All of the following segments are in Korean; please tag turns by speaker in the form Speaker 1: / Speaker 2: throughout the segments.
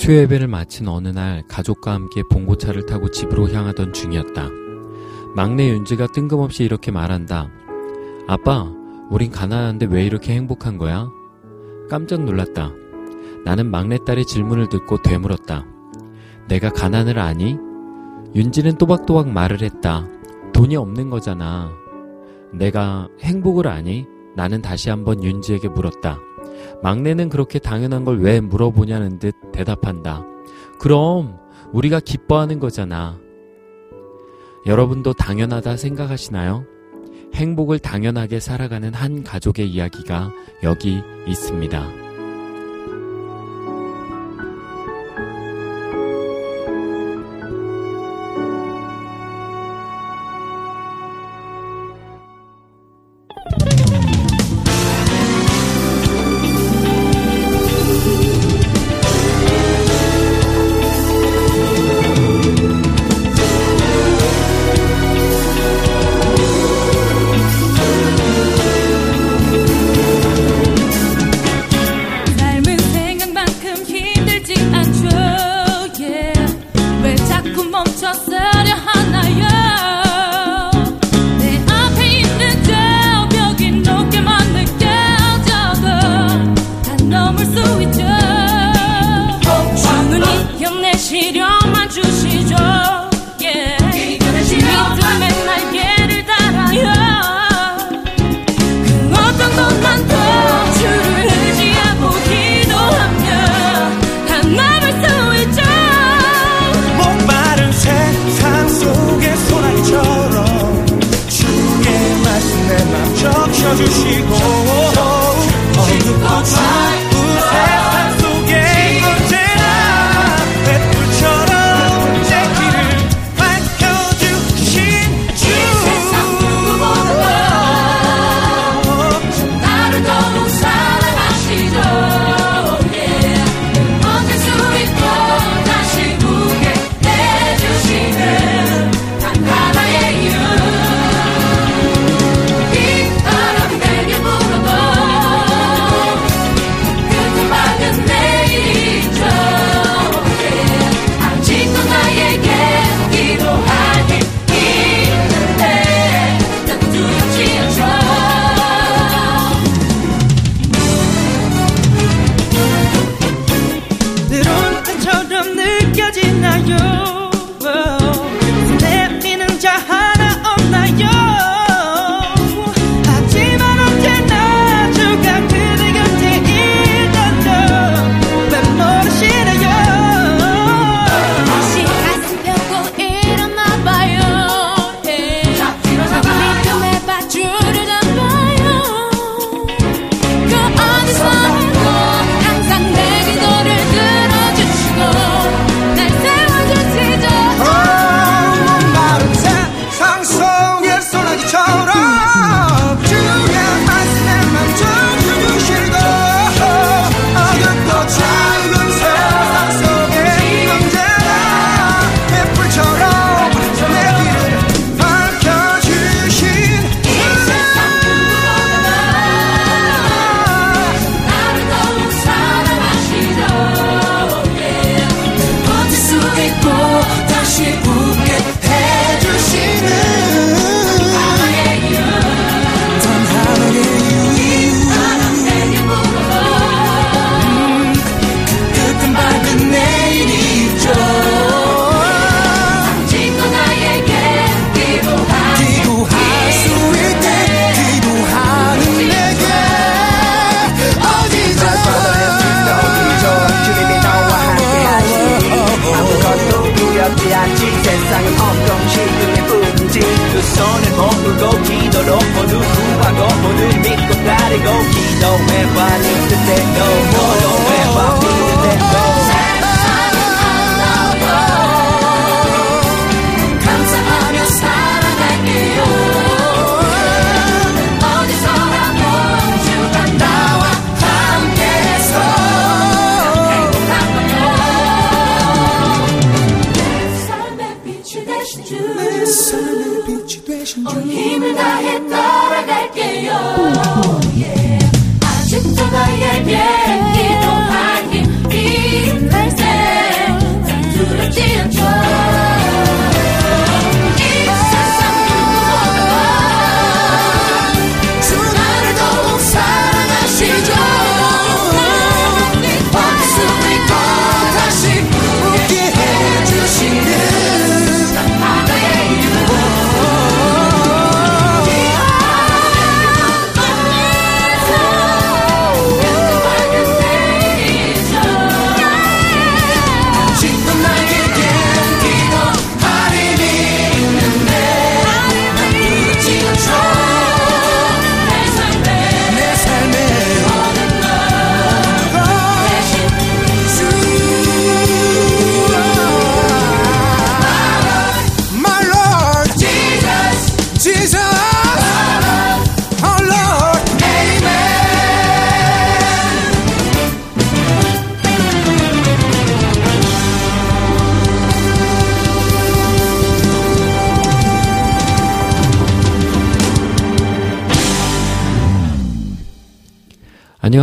Speaker 1: 수요예배를 마친 어느 날 가족과 함께 봉고차를 타고 집으로 향하던 중이었다. 막내 윤지가 뜬금없이 이렇게 말한다. 아빠, 우린 가난한데 왜 이렇게 행복한 거야? 깜짝 놀랐다. 나는 막내딸의 질문을 듣고 되물었다. 내가 가난을 아니? 윤지는 또박또박 말을 했다. 돈이 없는 거잖아. 내가 행복을 아니? 나는 다시 한번 윤지에게 물었다. 막내는 그렇게 당연한 걸 왜 물어보냐는 듯 대답한다. 그럼 우리가 기뻐하는 거잖아. 여러분도 당연하다 생각하시나요? 행복을 당연하게 살아가는 한 가족의 이야기가 여기 있습니다.
Speaker 2: 아직도 나에게 기도하니 이 발생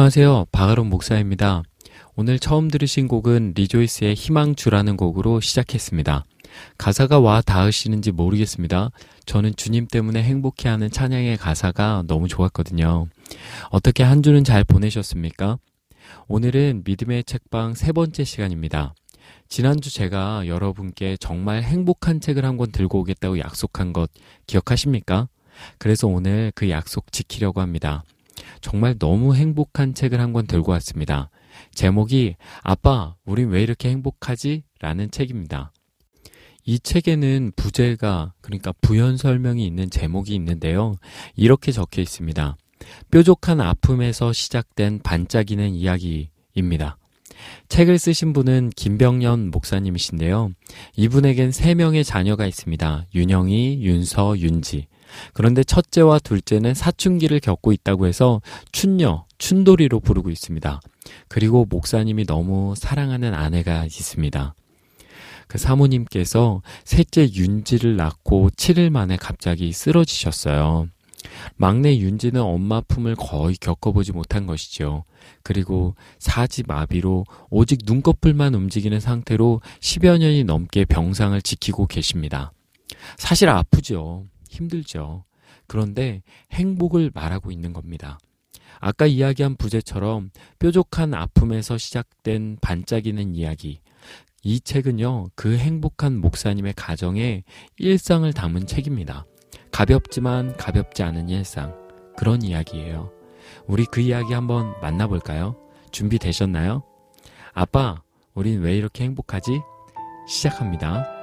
Speaker 1: 안녕하세요. 바가론 목사입니다. 오늘 처음 들으신 곡은 리조이스의 희망주라는 곡으로 시작했습니다. 가사가 와 닿으시는지 모르겠습니다. 저는 주님 때문에 행복해하는 찬양의 가사가 너무 좋았거든요. 어떻게 한 주는 잘 보내셨습니까? 오늘은 믿음의 책방 세 번째 시간입니다. 지난주 제가 여러분께 정말 행복한 책을 한 권 들고 오겠다고 약속한 것 기억하십니까? 그래서 오늘 그 약속 지키려고 합니다. 정말 너무 행복한 책을 한 권 들고 왔습니다. 제목이 아빠, 우린 왜 이렇게 행복하지? 라는 책입니다. 이 책에는 부제가, 그러니까 부연 설명이 있는 제목이 있는데요. 이렇게 적혀 있습니다. 뾰족한 아픔에서 시작된 반짝이는 이야기입니다. 책을 쓰신 분은 김병년 목사님이신데요. 이분에겐 세 명의 자녀가 있습니다. 윤영이, 윤서, 윤지. 그런데 첫째와 둘째는 사춘기를 겪고 있다고 해서 춘녀, 춘돌이로 부르고 있습니다. 그리고 목사님이 너무 사랑하는 아내가 있습니다. 그 사모님께서 셋째 윤지를 낳고 7일 만에 갑자기 쓰러지셨어요. 막내 윤지는 엄마 품을 거의 겪어보지 못한 것이죠. 그리고 사지 마비로 오직 눈꺼풀만 움직이는 상태로 10여 년이 넘게 병상을 지키고 계십니다. 사실 아프죠. 힘들죠. 그런데 행복을 말하고 있는 겁니다. 아까 이야기한 부제처럼 뾰족한 아픔에서 시작된 반짝이는 이야기. 이 책은요, 그 행복한 목사님의 가정의 일상을 담은 책입니다. 가볍지만 가볍지 않은 일상. 그런 이야기예요. 우리 그 이야기 한번 만나볼까요? 준비되셨나요? 아빠, 우린 왜 이렇게 행복하지? 시작합니다.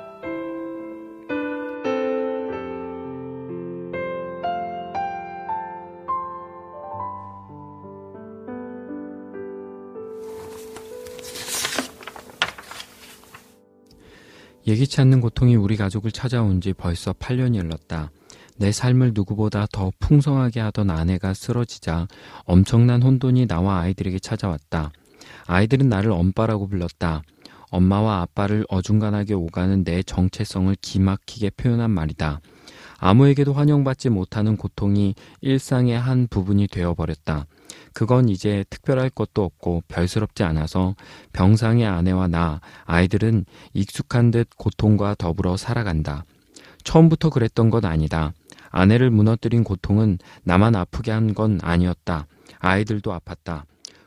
Speaker 1: 예기치 않는 고통이 우리 가족을 찾아온 지 벌써 8년이 흘렀다. 내 삶을 누구보다 더 풍성하게 하던 아내가 쓰러지자 엄청난 혼돈이 나와 아이들에게 찾아왔다. 아이들은 나를 엄빠라고 불렀다. 엄마와 아빠를 어중간하게 오가는 내 정체성을 기막히게 표현한 말이다. 아무에게도 환영받지 못하는 고통이 일상의 한 부분이 되어버렸다. 그건 이제 특별할 것도 없고 별스럽지 않아서 병상의 아내와 나, 아이들은 익숙한 듯 고통과 더불어 살아간다. 처음부터 그랬던 건 아니다. 아내를 무너뜨린 고통은 나만 아프게 한 건 아니었다. 아이들도 아팠다.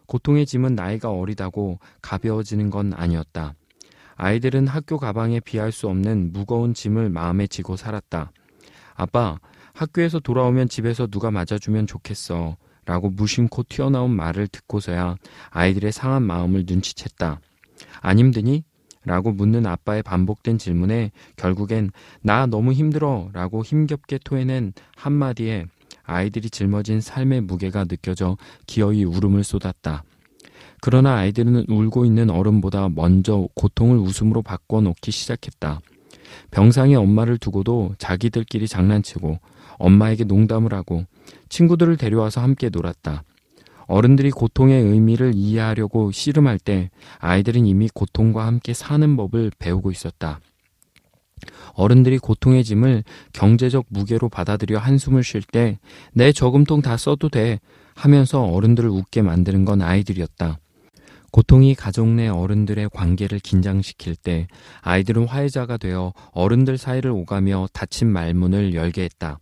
Speaker 1: 고통의 짐은 나이가 어리다고 가벼워지는 건 아니었다. 아이들은 학교 가방에 비할 수 없는 무거운 짐을 마음에 지고 살았다. 아빠, 학교에서 돌아오면 집에서 누가 맞아주면 좋겠어. 라고 무심코 튀어나온 말을 듣고서야 아이들의 상한 마음을 눈치챘다. 안 힘드니? 라고 묻는 아빠의 반복된 질문에 결국엔 나 너무 힘들어 라고 힘겹게 토해낸 한마디에 아이들이 짊어진 삶의 무게가 느껴져 기어이 울음을 쏟았다. 그러나 아이들은 울고 있는 어른보다 먼저 고통을 웃음으로 바꿔놓기 시작했다. 병상에 엄마를 두고도 자기들끼리 장난치고 엄마에게 농담을 하고 친구들을 데려와서 함께 놀았다. 어른들이 고통의 의미를 이해하려고 씨름할 때 아이들은 이미 고통과 함께 사는 법을 배우고 있었다. 어른들이 고통의 짐을 경제적 무게로 받아들여 한숨을 쉴 때 내 저금통 다 써도 돼 하면서 어른들을 웃게 만드는 건 아이들이었다. 고통이 가족 내 어른들의 관계를 긴장시킬 때 아이들은 화해자가 되어 어른들 사이를 오가며 닫힌 말문을 열게 했다.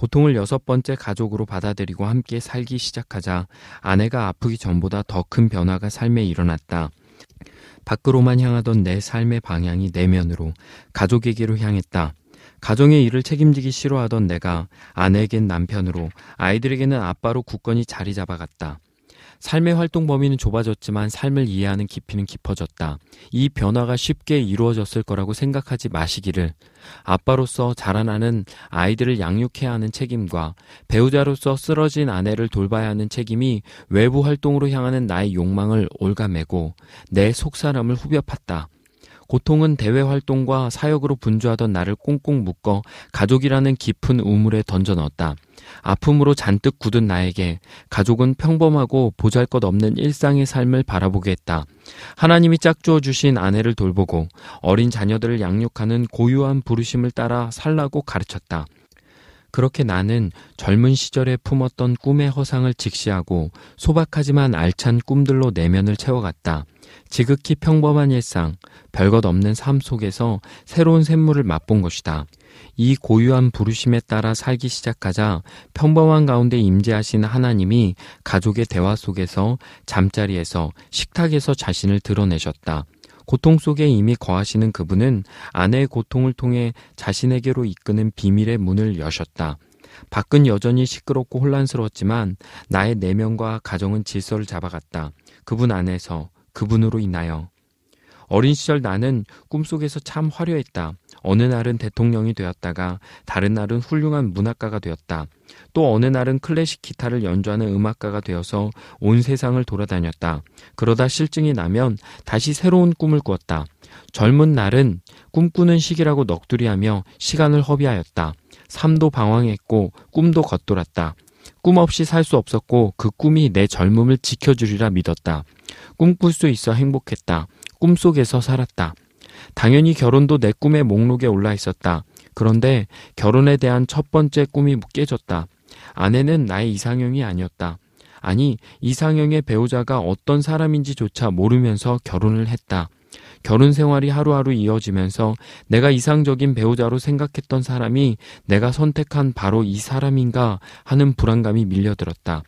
Speaker 1: 고통을 여섯 번째 가족으로 받아들이고 함께 살기 시작하자 아내가 아프기 전보다 더 큰 변화가 삶에 일어났다. 밖으로만 향하던 내 삶의 방향이 내면으로 가족에게로 향했다. 가정의 일을 책임지기 싫어하던 내가 아내에겐 남편으로 아이들에게는 아빠로 굳건히 자리 잡아갔다. 삶의 활동 범위는 좁아졌지만 삶을 이해하는 깊이는 깊어졌다. 이 변화가 쉽게 이루어졌을 거라고 생각하지 마시기를 아빠로서 자라나는 아이들을 양육해야 하는 책임과 배우자로서 쓰러진 아내를 돌봐야 하는 책임이 외부 활동으로 향하는 나의 욕망을 올가매고 내 속사람을 후벼 팠다. 고통은 대외 활동과 사역으로 분주하던 나를 꽁꽁 묶어 가족이라는 깊은 우물에 던져 넣었다. 아픔으로 잔뜩 굳은 나에게 가족은 평범하고 보잘 것 없는 일상의 삶을 바라보게 했다. 하나님이 짝주어 주신 아내를 돌보고 어린 자녀들을 양육하는 고유한 부르심을 따라 살라고 가르쳤다. 그렇게 나는 젊은 시절에 품었던 꿈의 허상을 직시하고 소박하지만 알찬 꿈들로 내면을 채워갔다. 지극히 평범한 일상, 별것 없는 삶 속에서 새로운 샘물을 맛본 것이다. 이 고유한 부르심에 따라 살기 시작하자 평범한 가운데 임재하신 하나님이 가족의 대화 속에서 잠자리에서 식탁에서 자신을 드러내셨다. 고통 속에 이미 거하시는 그분은 아내의 고통을 통해 자신에게로 이끄는 비밀의 문을 여셨다. 밖은 여전히 시끄럽고 혼란스러웠지만 나의 내면과 가정은 질서를 잡아갔다. 그분 안에서 그분으로 인하여 어린 시절 나는 꿈속에서 참 화려했다. 어느 날은 대통령이 되었다가 다른 날은 훌륭한 문학가가 되었다. 또 어느 날은 클래식 기타를 연주하는 음악가가 되어서 온 세상을 돌아다녔다. 그러다 실증이 나면 다시 새로운 꿈을 꾸었다. 젊은 날은 꿈꾸는 시기라고 넋두리하며 시간을 허비하였다. 삶도 방황했고 꿈도 겉돌았다. 꿈 없이 살 수 없었고 그 꿈이 내 젊음을 지켜주리라 믿었다. 꿈꿀 수 있어 행복했다. 꿈속에서 살았다. 당연히 결혼도 내 꿈의 목록에 올라 있었다. 그런데 결혼에 대한 첫 번째 꿈이 깨졌다. 아내는 나의 이상형이 아니었다. 아니, 이상형의 배우자가 어떤 사람인지조차 모르면서 결혼을 했다. 결혼 생활이 하루하루 이어지면서 내가 이상적인 배우자로 생각했던 사람이 내가 선택한 바로 이 사람인가 하는 불안감이 밀려들었다.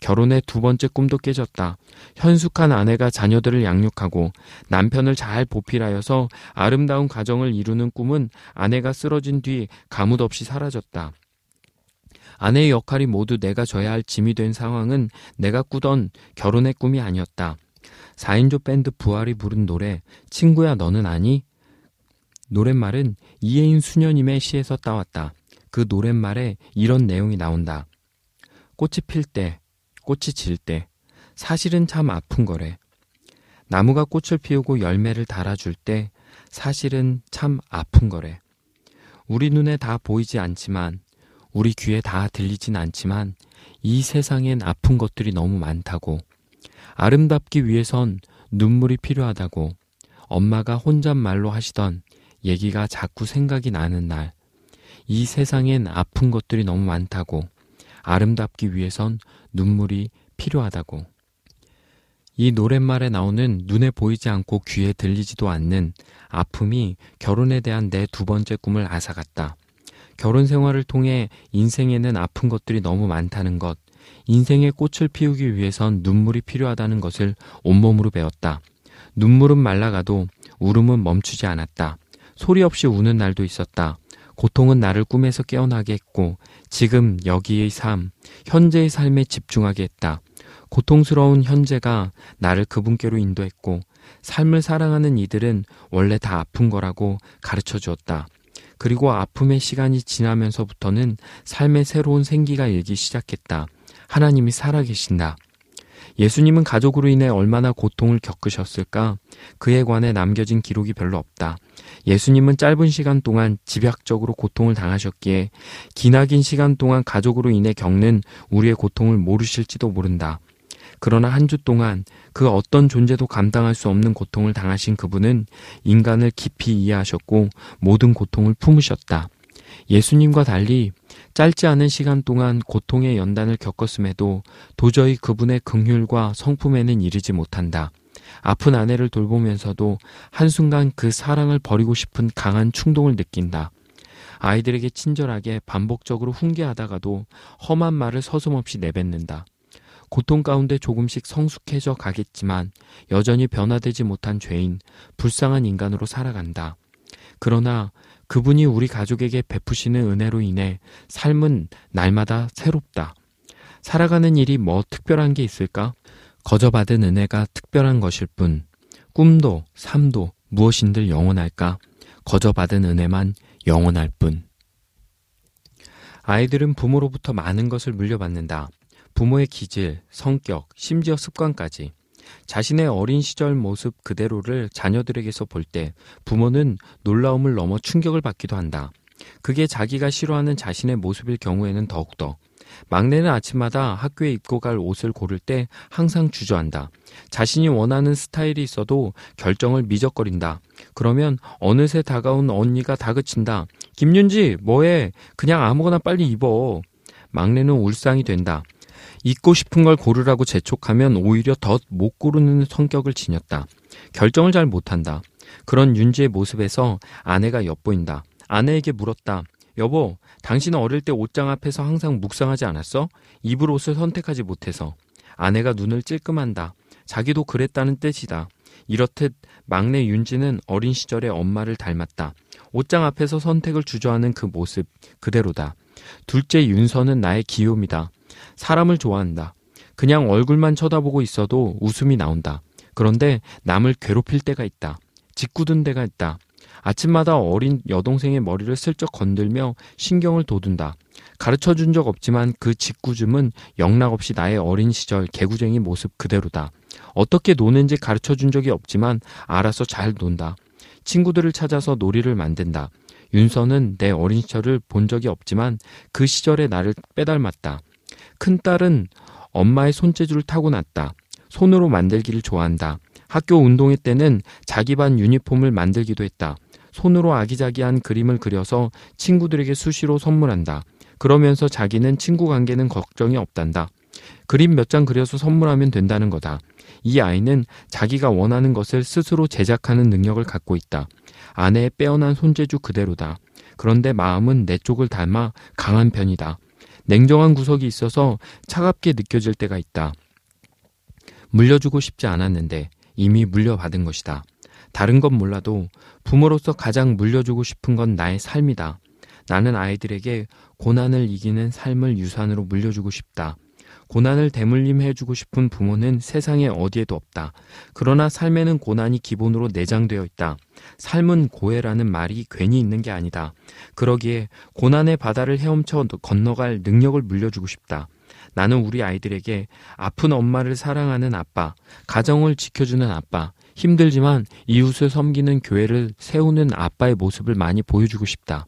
Speaker 1: 결혼의 두 번째 꿈도 깨졌다. 현숙한 아내가 자녀들을 양육하고 남편을 잘 보필하여서 아름다운 가정을 이루는 꿈은 아내가 쓰러진 뒤 가뭇 없이 사라졌다. 아내의 역할이 모두 내가 져야 할 짐이 된 상황은 내가 꾸던 결혼의 꿈이 아니었다. 4인조 밴드 부활이 부른 노래 친구야 너는 아니? 노랫말은 이혜인 수녀님의 시에서 따왔다. 그 노랫말에 이런 내용이 나온다. 꽃이 필 때 꽃이 질 때 사실은 참 아픈 거래. 나무가 꽃을 피우고 열매를 달아줄 때 사실은 참 아픈 거래. 우리 눈에 다 보이지 않지만 우리 귀에 다 들리진 않지만 이 세상엔 아픈 것들이 너무 많다고. 아름답기 위해선 눈물이 필요하다고 엄마가 혼잣말로 하시던 얘기가 자꾸 생각이 나는 날. 이 세상엔 아픈 것들이 너무 많다고. 아름답기 위해선 눈물이 필요하다고. 이 노랫말에 나오는 눈에 보이지 않고 귀에 들리지도 않는 아픔이 결혼에 대한 내 두 번째 꿈을 앗아갔다. 결혼 생활을 통해 인생에는 아픈 것들이 너무 많다는 것, 인생의 꽃을 피우기 위해선 눈물이 필요하다는 것을 온몸으로 배웠다. 눈물은 말라가도 울음은 멈추지 않았다. 소리 없이 우는 날도 있었다. 고통은 나를 꿈에서 깨어나게 했고 지금 여기의 삶, 현재의 삶에 집중하게 했다. 고통스러운 현재가 나를 그분께로 인도했고 삶을 사랑하는 이들은 원래 다 아픈 거라고 가르쳐 주었다. 그리고 아픔의 시간이 지나면서부터는 삶의 새로운 생기가 일기 시작했다. 하나님이 살아계신다. 예수님은 가족으로 인해 얼마나 고통을 겪으셨을까? 그에 관해 남겨진 기록이 별로 없다. 예수님은 짧은 시간 동안 집약적으로 고통을 당하셨기에 기나긴 시간 동안 가족으로 인해 겪는 우리의 고통을 모르실지도 모른다. 그러나 한 주 동안 그 어떤 존재도 감당할 수 없는 고통을 당하신 그분은 인간을 깊이 이해하셨고 모든 고통을 품으셨다. 예수님과 달리 짧지 않은 시간 동안 고통의 연단을 겪었음에도 도저히 그분의 긍휼과 성품에는 이르지 못한다. 아픈 아내를 돌보면서도 한순간 그 사랑을 버리고 싶은 강한 충동을 느낀다. 아이들에게 친절하게 반복적으로 훈계하다가도 험한 말을 서슴없이 내뱉는다. 고통 가운데 조금씩 성숙해져 가겠지만 여전히 변화되지 못한 죄인, 불쌍한 인간으로 살아간다. 그러나 그분이 우리 가족에게 베푸시는 은혜로 인해 삶은 날마다 새롭다. 살아가는 일이 뭐 특별한 게 있을까? 거저 받은 은혜가 특별한 것일 뿐, 꿈도 삶도 무엇인들 영원할까? 거저 받은 은혜만 영원할 뿐. 아이들은 부모로부터 많은 것을 물려받는다. 부모의 기질, 성격, 심지어 습관까지. 자신의 어린 시절 모습 그대로를 자녀들에게서 볼 때 부모는 놀라움을 넘어 충격을 받기도 한다. 그게 자기가 싫어하는 자신의 모습일 경우에는 더욱더. 막내는 아침마다 학교에 입고 갈 옷을 고를 때 항상 주저한다. 자신이 원하는 스타일이 있어도 결정을 미적거린다. 그러면 어느새 다가온 언니가 다그친다. 김윤지, 뭐해? 그냥 아무거나 빨리 입어. 막내는 울상이 된다. 입고 싶은 걸 고르라고 재촉하면 오히려 더 못 고르는 성격을 지녔다. 결정을 잘 못한다. 그런 윤지의 모습에서 아내가 엿보인다. 아내에게 물었다. 여보, 당신은 어릴 때 옷장 앞에서 항상 묵상하지 않았어? 입을 옷을 선택하지 못해서. 아내가 눈을 찔끔한다. 자기도 그랬다는 뜻이다. 이렇듯 막내 윤지는 어린 시절에 엄마를 닮았다. 옷장 앞에서 선택을 주저하는 그 모습 그대로다. 둘째 윤서는 나의 기욤이다. 사람을 좋아한다. 그냥 얼굴만 쳐다보고 있어도 웃음이 나온다. 그런데 남을 괴롭힐 때가 있다. 짓궂은 데가 있다. 아침마다 어린 여동생의 머리를 슬쩍 건들며 신경을 돋운다. 가르쳐 준 적 없지만 그 짓궂음은 영락없이 나의 어린 시절 개구쟁이 모습 그대로다. 어떻게 노는지 가르쳐 준 적이 없지만 알아서 잘 논다. 친구들을 찾아서 놀이를 만든다. 윤서는 내 어린 시절을 본 적이 없지만 그 시절에 나를 빼닮았다. 큰딸은 엄마의 손재주를 타고났다. 손으로 만들기를 좋아한다. 학교 운동회 때는 자기 반 유니폼을 만들기도 했다. 손으로 아기자기한 그림을 그려서 친구들에게 수시로 선물한다. 그러면서 자기는 친구 관계는 걱정이 없단다. 그림 몇 장 그려서 선물하면 된다는 거다. 이 아이는 자기가 원하는 것을 스스로 제작하는 능력을 갖고 있다. 아내의 빼어난 손재주 그대로다. 그런데 마음은 내 쪽을 닮아 강한 편이다. 냉정한 구석이 있어서 차갑게 느껴질 때가 있다. 물려주고 싶지 않았는데 이미 물려받은 것이다. 다른 건 몰라도 부모로서 가장 물려주고 싶은 건 나의 삶이다. 나는 아이들에게 고난을 이기는 삶을 유산으로 물려주고 싶다. 고난을 대물림해주고 싶은 부모는 세상에 어디에도 없다. 그러나 삶에는 고난이 기본으로 내장되어 있다. 삶은 고해라는 말이 괜히 있는 게 아니다. 그러기에 고난의 바다를 헤엄쳐 건너갈 능력을 물려주고 싶다. 나는 우리 아이들에게 아픈 엄마를 사랑하는 아빠, 가정을 지켜주는 아빠, 힘들지만 이웃을 섬기는 교회를 세우는 아빠의 모습을 많이 보여주고 싶다.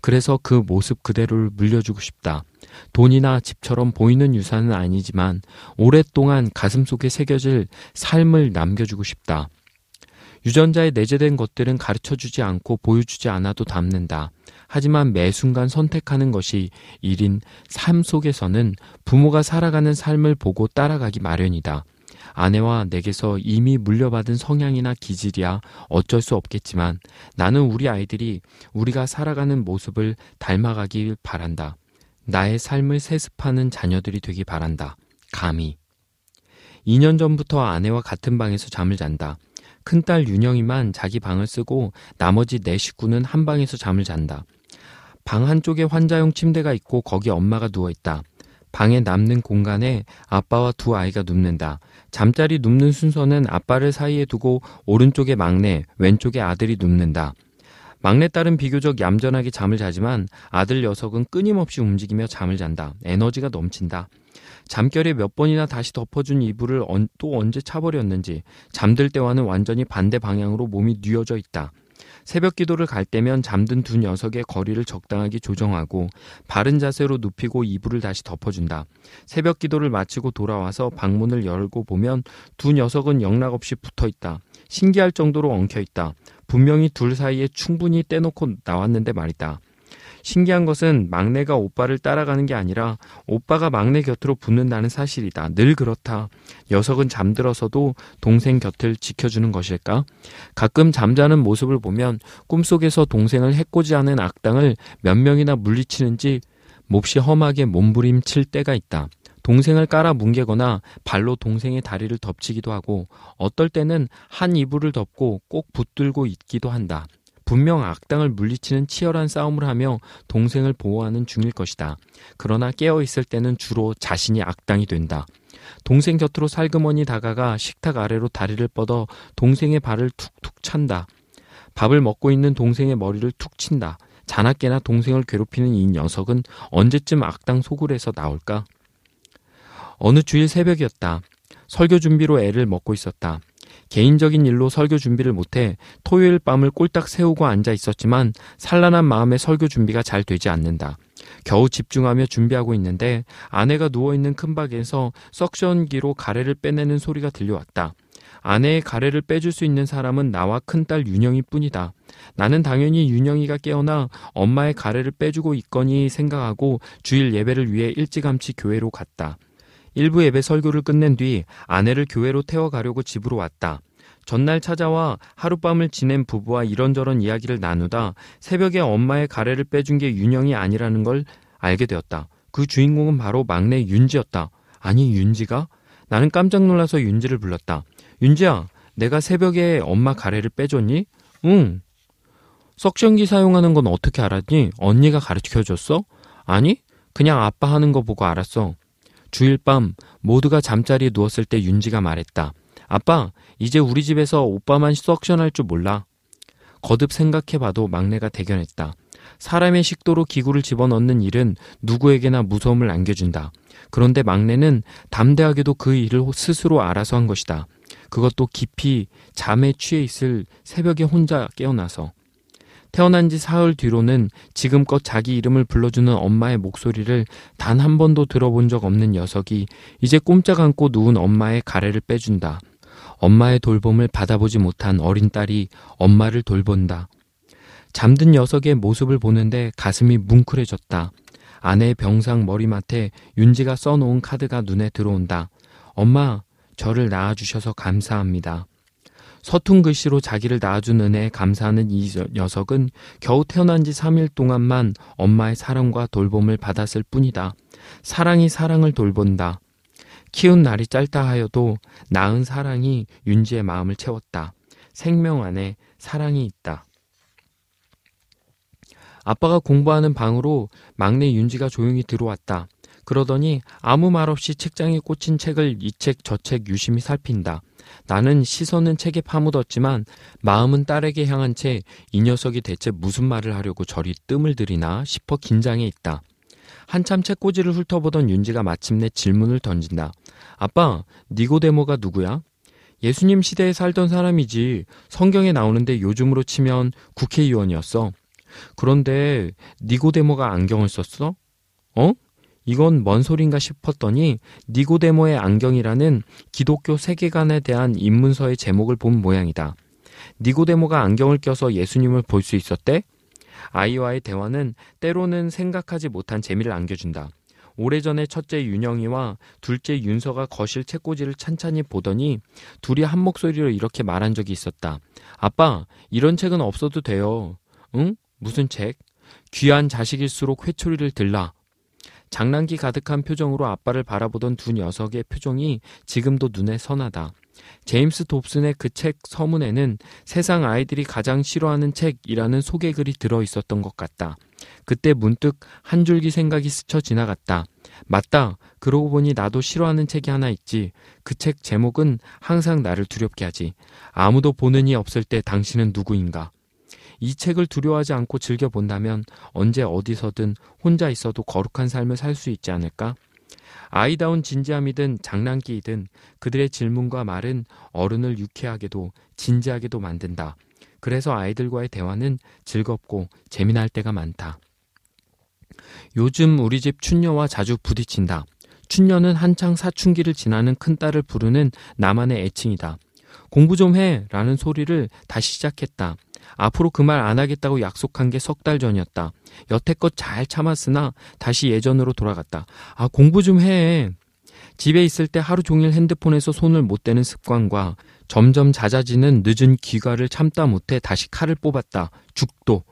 Speaker 1: 그래서 그 모습 그대로를 물려주고 싶다. 돈이나 집처럼 보이는 유산은 아니지만 오랫동안 가슴 속에 새겨질 삶을 남겨주고 싶다. 유전자에 내재된 것들은 가르쳐 주지 않고 보여주지 않아도 담는다. 하지만 매 순간 선택하는 것이 일인 삶 속에서는 부모가 살아가는 삶을 보고 따라가기 마련이다. 아내와 내게서 이미 물려받은 성향이나 기질이야 어쩔 수 없겠지만 나는 우리 아이들이 우리가 살아가는 모습을 닮아가길 바란다. 나의 삶을 세습하는 자녀들이 되기 바란다. 감히. 2년 전부터 아내와 같은 방에서 잠을 잔다. 큰딸 윤영이만 자기 방을 쓰고 나머지 네 식구는 한 방에서 잠을 잔다. 방 한쪽에 환자용 침대가 있고 거기 엄마가 누워 있다. 방에 남는 공간에 아빠와 두 아이가 눕는다. 잠자리 눕는 순서는 아빠를 사이에 두고 오른쪽에 막내, 왼쪽에 아들이 눕는다. 막내딸은 비교적 얌전하게 잠을 자지만 아들 녀석은 끊임없이 움직이며 잠을 잔다. 에너지가 넘친다. 잠결에 몇 번이나 다시 덮어준 이불을 또 언제 차버렸는지 잠들 때와는 완전히 반대 방향으로 몸이 뉘어져 있다. 새벽 기도를 갈 때면 잠든 두 녀석의 거리를 적당하게 조정하고 바른 자세로 눕히고 이불을 다시 덮어준다. 새벽 기도를 마치고 돌아와서 방문을 열고 보면 두 녀석은 영락없이 붙어 있다. 신기할 정도로 엉켜 있다. 분명히 둘 사이에 충분히 떼놓고 나왔는데 말이다. 신기한 것은 막내가 오빠를 따라가는 게 아니라 오빠가 막내 곁으로 붙는다는 사실이다. 늘 그렇다. 녀석은 잠들어서도 동생 곁을 지켜주는 것일까? 가끔 잠자는 모습을 보면 꿈속에서 동생을 해코지 하는 악당을 몇 명이나 물리치는지 몹시 험하게 몸부림칠 때가 있다. 동생을 깔아 뭉개거나 발로 동생의 다리를 덮치기도 하고 어떨 때는 한 이불을 덮고 꼭 붙들고 있기도 한다. 분명 악당을 물리치는 치열한 싸움을 하며 동생을 보호하는 중일 것이다. 그러나 깨어 있을 때는 주로 자신이 악당이 된다. 동생 곁으로 살그머니 다가가 식탁 아래로 다리를 뻗어 동생의 발을 툭툭 찬다. 밥을 먹고 있는 동생의 머리를 툭 친다. 자나깨나 동생을 괴롭히는 이 녀석은 언제쯤 악당 소굴에서 나올까? 어느 주일 새벽이었다. 설교 준비로 애를 먹고 있었다. 개인적인 일로 설교 준비를 못해 토요일 밤을 꼴딱 세우고 앉아 있었지만 산란한 마음에 설교 준비가 잘 되지 않는다. 겨우 집중하며 준비하고 있는데 아내가 누워있는 큰 방에서 석션기로 가래를 빼내는 소리가 들려왔다. 아내의 가래를 빼줄 수 있는 사람은 나와 큰딸 윤영이 뿐이다. 나는 당연히 윤영이가 깨어나 엄마의 가래를 빼주고 있거니 생각하고 주일 예배를 위해 일찌감치 교회로 갔다. 일부 예배 설교를 끝낸 뒤 아내를 교회로 태워가려고 집으로 왔다. 전날 찾아와 하룻밤을 지낸 부부와 이런저런 이야기를 나누다 새벽에 엄마의 가래를 빼준 게 윤영이 아니라는 걸 알게 되었다. 그 주인공은 바로 막내 윤지였다. 아니 윤지가? 나는 깜짝 놀라서 윤지를 불렀다. 윤지야, 내가 새벽에 엄마 가래를 빼줬니? 응. 석션기 사용하는 건 어떻게 알았니? 언니가 가르쳐 줬어? 아니, 그냥 아빠 하는 거 보고 알았어. 주일 밤 모두가 잠자리에 누웠을 때 윤지가 말했다. 아빠, 이제 우리 집에서 오빠만 석션할 줄 몰라. 거듭 생각해봐도 막내가 대견했다. 사람의 식도로 기구를 집어넣는 일은 누구에게나 무서움을 안겨준다. 그런데 막내는 담대하게도 그 일을 스스로 알아서 한 것이다. 그것도 깊이 잠에 취해 있을 새벽에 혼자 깨어나서. 태어난 지 사흘 뒤로는 지금껏 자기 이름을 불러주는 엄마의 목소리를 단 한 번도 들어본 적 없는 녀석이 이제 꼼짝 않고 누운 엄마의 가래를 빼준다. 엄마의 돌봄을 받아보지 못한 어린 딸이 엄마를 돌본다. 잠든 녀석의 모습을 보는데 가슴이 뭉클해졌다. 아내의 병상 머리맡에 윤지가 써놓은 카드가 눈에 들어온다. 엄마, 저를 낳아주셔서 감사합니다. 서툰 글씨로 자기를 낳아준 은혜에 감사하는 이 녀석은 겨우 태어난 지 3일 동안만 엄마의 사랑과 돌봄을 받았을 뿐이다. 사랑이 사랑을 돌본다. 키운 날이 짧다 하여도 낳은 사랑이 윤지의 마음을 채웠다. 생명 안에 사랑이 있다. 아빠가 공부하는 방으로 막내 윤지가 조용히 들어왔다. 그러더니 아무 말 없이 책장에 꽂힌 책을 이 책 저책 유심히 살핀다. 나는 시선은 책에 파묻었지만 마음은 딸에게 향한 채 이 녀석이 대체 무슨 말을 하려고 저리 뜸을 들이나 싶어 긴장해 있다. 한참 책꽂이를 훑어보던 윤지가 마침내 질문을 던진다. 아빠, 니고데모가 누구야? 예수님 시대에 살던 사람이지 성경에 나오는데 요즘으로 치면 국회의원이었어. 그런데 니고데모가 안경을 썼어? 어? 이건 뭔 소린가 싶었더니 니고데모의 안경이라는 기독교 세계관에 대한 입문서의 제목을 본 모양이다. 니고데모가 안경을 껴서 예수님을 볼 수 있었대? 아이와의 대화는 때로는 생각하지 못한 재미를 안겨준다. 오래전에 첫째 윤영이와 둘째 윤서가 거실 책꽂이를 찬찬히 보더니 둘이 한 목소리로 이렇게 말한 적이 있었다. 아빠, 이런 책은 없어도 돼요. 응? 무슨 책? 귀한 자식일수록 회초리를 들라. 장난기 가득한 표정으로 아빠를 바라보던 두 녀석의 표정이 지금도 눈에 선하다. 제임스 dob슨의 그 책 서문에는 세상 아이들이 가장 싫어하는 책이라는 소개글이 들어 있었던 것 같다. 그때 문득 한 줄기 생각이 스쳐 지나갔다. 맞다. 그러고 보니 나도 싫어하는 책이 하나 있지. 그 책 제목은 항상 나를 두렵게 하지. 아무도 보는 이 없을 때 당신은 누구인가? 이 책을 두려워하지 않고 즐겨본다면 언제 어디서든 혼자 있어도 거룩한 삶을 살 수 있지 않을까? 아이다운 진지함이든 장난기이든 그들의 질문과 말은 어른을 유쾌하게도 진지하게도 만든다. 그래서 아이들과의 대화는 즐겁고 재미날 때가 많다. 요즘 우리 집 춘녀와 자주 부딪힌다. 춘녀는 한창 사춘기를 지나는 큰딸을 부르는 나만의 애칭이다. 공부 좀 해! 라는 소리를 다시 시작했다. 앞으로 그 말 안 하겠다고 약속한 게 석 달 전이었다. 여태껏 잘 참았으나 다시 예전으로 돌아갔다. 아, 공부 좀 해. 집에 있을 때 하루 종일 핸드폰에서 손을 못 대는 습관과 점점 잦아지는 늦은 귀가를 참다 못해 다시 칼을 뽑았다. 죽도.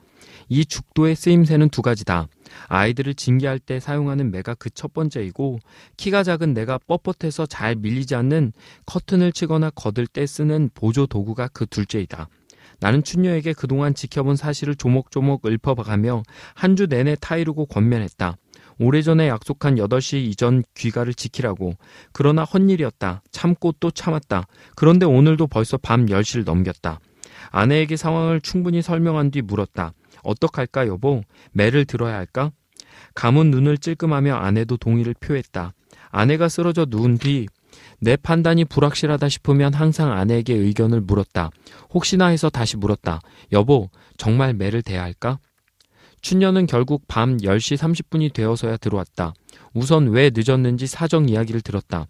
Speaker 1: 이 죽도의 쓰임새는 두 가지다. 아이들을 징계할 때 사용하는 매가 그 첫 번째이고 키가 작은 내가 뻣뻣해서 잘 밀리지 않는 커튼을 치거나 거들 때 쓰는 보조 도구가 그 둘째이다. 나는 춘녀에게 그동안 지켜본 사실을 조목조목 읊어가며 한 주 내내 타이르고 권면했다. 오래전에 약속한 8시 이전 귀가를 지키라고. 그러나 헛일이었다. 참고 또 참았다. 그런데 오늘도 벌써 밤 10시를 넘겼다. 아내에게 상황을 충분히 설명한 뒤 물었다. 어떡할까 여보? 매를 들어야 할까? 감은 눈을 찔끔하며 아내도 동의를 표했다. 아내가 쓰러져 누운 뒤 내 판단이 불확실하다 싶으면 항상 아내에게 의견을 물었다. 혹시나 해서 다시 물었다. 여보, 정말 매를 대야 할까? 춘녀는 결국 밤 10시 30분이 되어서야 들어왔다. 우선 왜 늦었는지 사정 이야기를 들었다.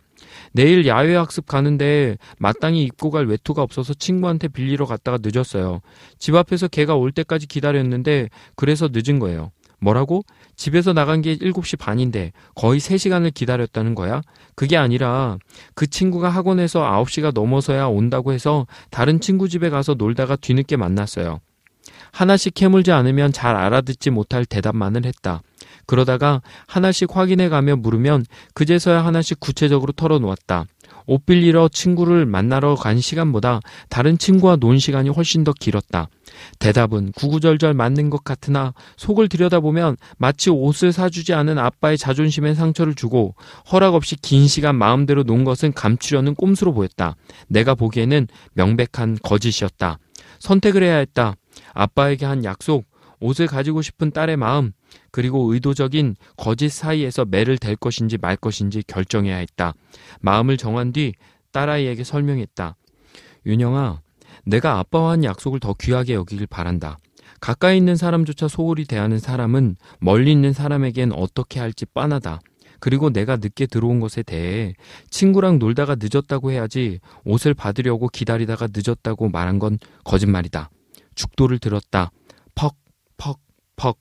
Speaker 1: 내일 야외 학습 가는데 마땅히 입고 갈 외투가 없어서 친구한테 빌리러 갔다가 늦었어요. 집 앞에서 걔가 올 때까지 기다렸는데 그래서 늦은 거예요. 뭐라고? 집에서 나간 게 7시 반인데 거의 3시간을 기다렸다는 거야? 그게 아니라 그 친구가 학원에서 9시가 넘어서야 온다고 해서 다른 친구 집에 가서 놀다가 뒤늦게 만났어요. 하나씩 캐물지 않으면 잘 알아듣지 못할 대답만을 했다. 그러다가 하나씩 확인해 가며 물으면 그제서야 하나씩 구체적으로 털어놓았다. 옷 빌리러 친구를 만나러 간 시간보다 다른 친구와 논 시간이 훨씬 더 길었다. 대답은 구구절절 맞는 것 같으나 속을 들여다보면 마치 옷을 사주지 않은 아빠의 자존심에 상처를 주고 허락 없이 긴 시간 마음대로 논 것은 감추려는 꼼수로 보였다. 내가 보기에는 명백한 거짓이었다. 선택을 해야 했다. 아빠에게 한 약속, 옷을 가지고 싶은 딸의 마음, 그리고 의도적인 거짓 사이에서 매를 댈 것인지 말 것인지 결정해야 했다. 마음을 정한 뒤 딸아이에게 설명했다. 윤영아, 내가 아빠와 한 약속을 더 귀하게 여기길 바란다. 가까이 있는 사람조차 소홀히 대하는 사람은 멀리 있는 사람에겐 어떻게 할지 빤하다. 그리고 내가 늦게 들어온 것에 대해 친구랑 놀다가 늦었다고 해야지 옷을 받으려고 기다리다가 늦었다고 말한 건 거짓말이다. 죽도를 들었다. 퍽, 퍽, 퍽.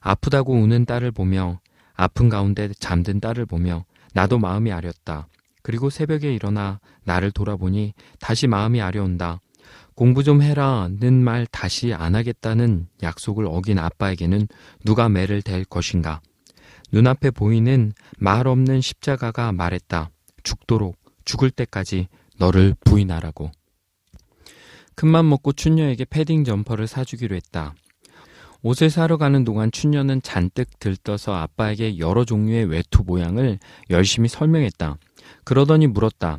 Speaker 1: 아프다고 우는 딸을 보며 아픈 가운데 잠든 딸을 보며 나도 마음이 아렸다. 그리고 새벽에 일어나 나를 돌아보니 다시 마음이 아려온다. 공부 좀 해라는 말 다시 안 하겠다는 약속을 어긴 아빠에게는 누가 매를 댈 것인가. 눈앞에 보이는 말 없는 십자가가 말했다. 죽도록 죽을 때까지 너를 부인하라고. 큰맘 먹고 춘녀에게 패딩 점퍼를 사주기로 했다. 옷을 사러 가는 동안 춘녀는 잔뜩 들떠서 아빠에게 여러 종류의 외투 모양을 열심히 설명했다. 그러더니 물었다.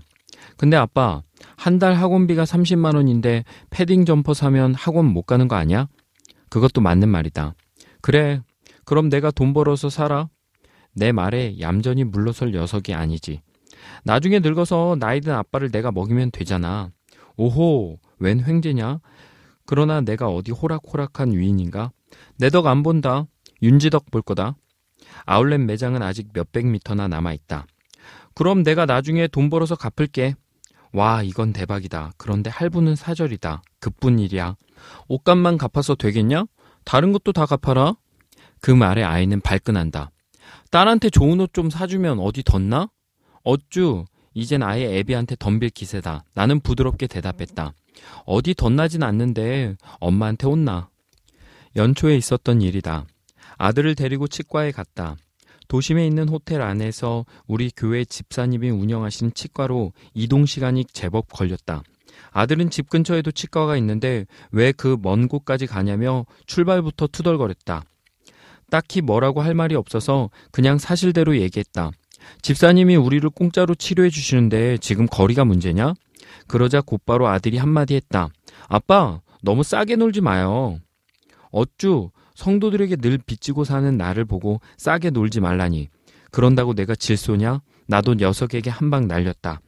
Speaker 1: 근데 아빠, 한 달 학원비가 30만 원인데 패딩 점퍼 사면 학원 못 가는 거 아니야? 그것도 맞는 말이다. 그래, 그럼 내가 돈 벌어서 살아. 내 말에 얌전히 물러설 녀석이 아니지. 나중에 늙어서 나이든 아빠를 내가 먹이면 되잖아. 오호, 웬 횡재냐? 그러나 내가 어디 호락호락한 위인인가? 내 덕 안 본다. 윤지덕 볼 거다. 아울렛 매장은 아직 몇백 미터나 남아있다. 그럼 내가 나중에 돈 벌어서 갚을게. 와, 이건 대박이다. 그런데 할부는 사절이다. 그뿐 일이야. 옷값만 갚아서 되겠냐? 다른 것도 다 갚아라. 그 말에 아이는 발끈한다. 딸한테 좋은 옷 좀 사주면 어디 덧나? 어쭈, 이젠 아예 애비한테 덤빌 기세다. 나는 부드럽게 대답했다. 어디 덧나진 않는데 엄마한테 혼나. 연초에 있었던 일이다. 아들을 데리고 치과에 갔다. 도심에 있는 호텔 안에서 우리 교회 집사님이 운영하신 치과로 이동 시간이 제법 걸렸다. 아들은 집 근처에도 치과가 있는데 왜 그 먼 곳까지 가냐며 출발부터 투덜거렸다. 딱히 뭐라고 할 말이 없어서 그냥 사실대로 얘기했다. 집사님이 우리를 공짜로 치료해 주시는데 지금 거리가 문제냐? 그러자 곧바로 아들이 한마디 했다. 아빠, 너무 싸게 놀지 마요. 어쭈, 성도들에게 늘 빚지고 사는 나를 보고 싸게 놀지 말라니. 그런다고 내가 질소냐? 나도 녀석에게 한 방 날렸다.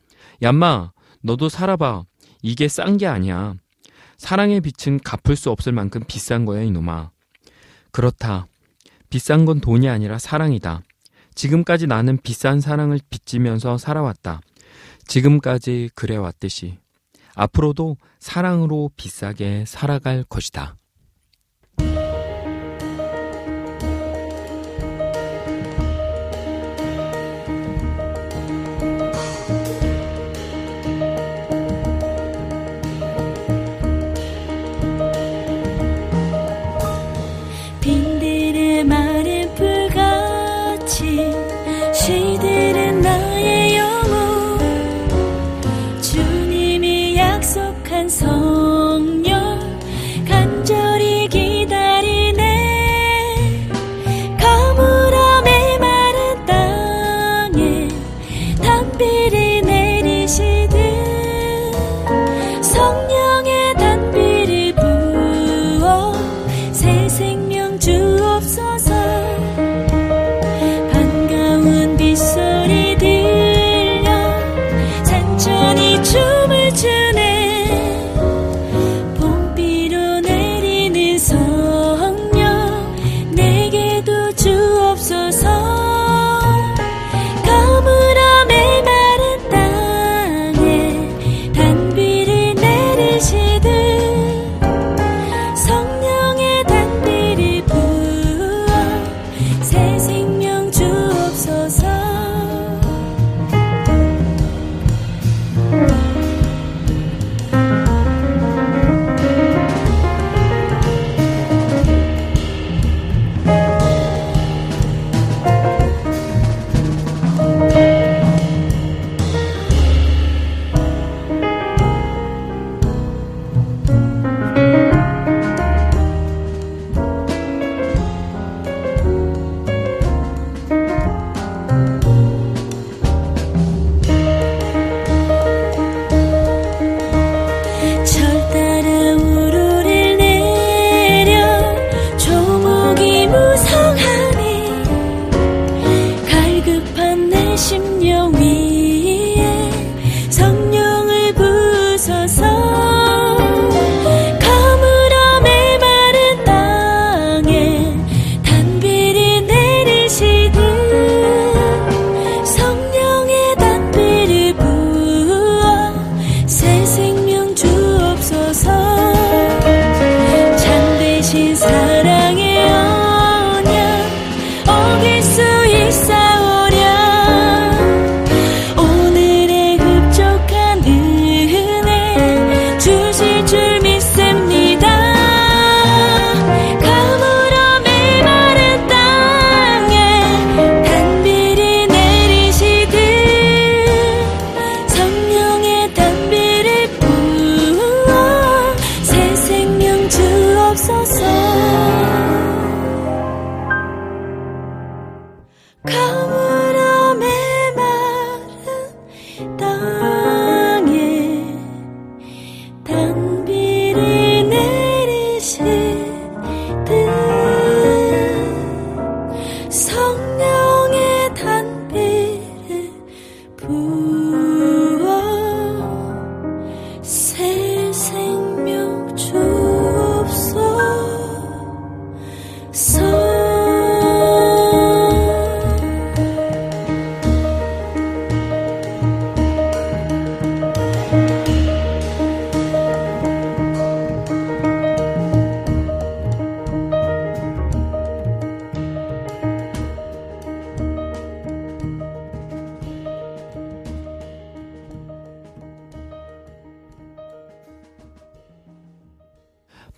Speaker 1: 얌마, 너도 살아봐. 이게 싼 게 아니야. 사랑의 빛은 갚을 수 없을 만큼 비싼 거야, 이놈아. 그렇다. 비싼 건 돈이 아니라 사랑이다. 지금까지 나는 비싼 사랑을 빚지면서 살아왔다. 지금까지 그래왔듯이 앞으로도 사랑으로 비싸게 살아갈 것이다.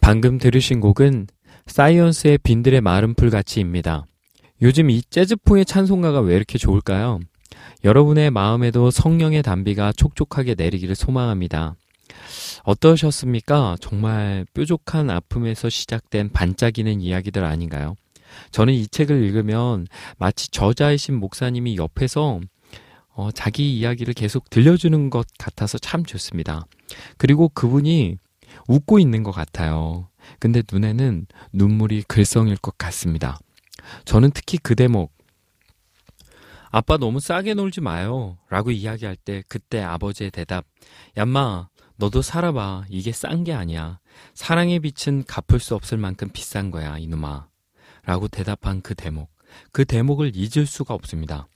Speaker 1: 방금 들으신 곡은 사이언스의 빈들의 마른 풀같이입니다. 요즘 이 재즈풍의 찬송가가 왜 이렇게 좋을까요? 여러분의 마음에도 성령의 단비가 촉촉하게 내리기를 소망합니다. 어떠셨습니까? 정말 뾰족한 아픔에서 시작된 반짝이는 이야기들 아닌가요? 저는 이 책을 읽으면 마치 저자이신 목사님이 옆에서 어, 자기 이야기를 계속 들려주는 것 같아서 참 좋습니다. 그리고 그분이 웃고 있는 것 같아요. 근데 눈에는 눈물이 글썽일 것 같습니다. 저는 특히 그 대목, 아빠 너무 싸게 놀지 마요. 라고 이야기할 때 그때 아버지의 대답, 얌마, 너도 살아봐. 이게 싼 게 아니야. 사랑의 빛은 갚을 수 없을 만큼 비싼 거야, 이놈아. 라고 대답한 그 대목. 그 대목을 잊을 수가 없습니다.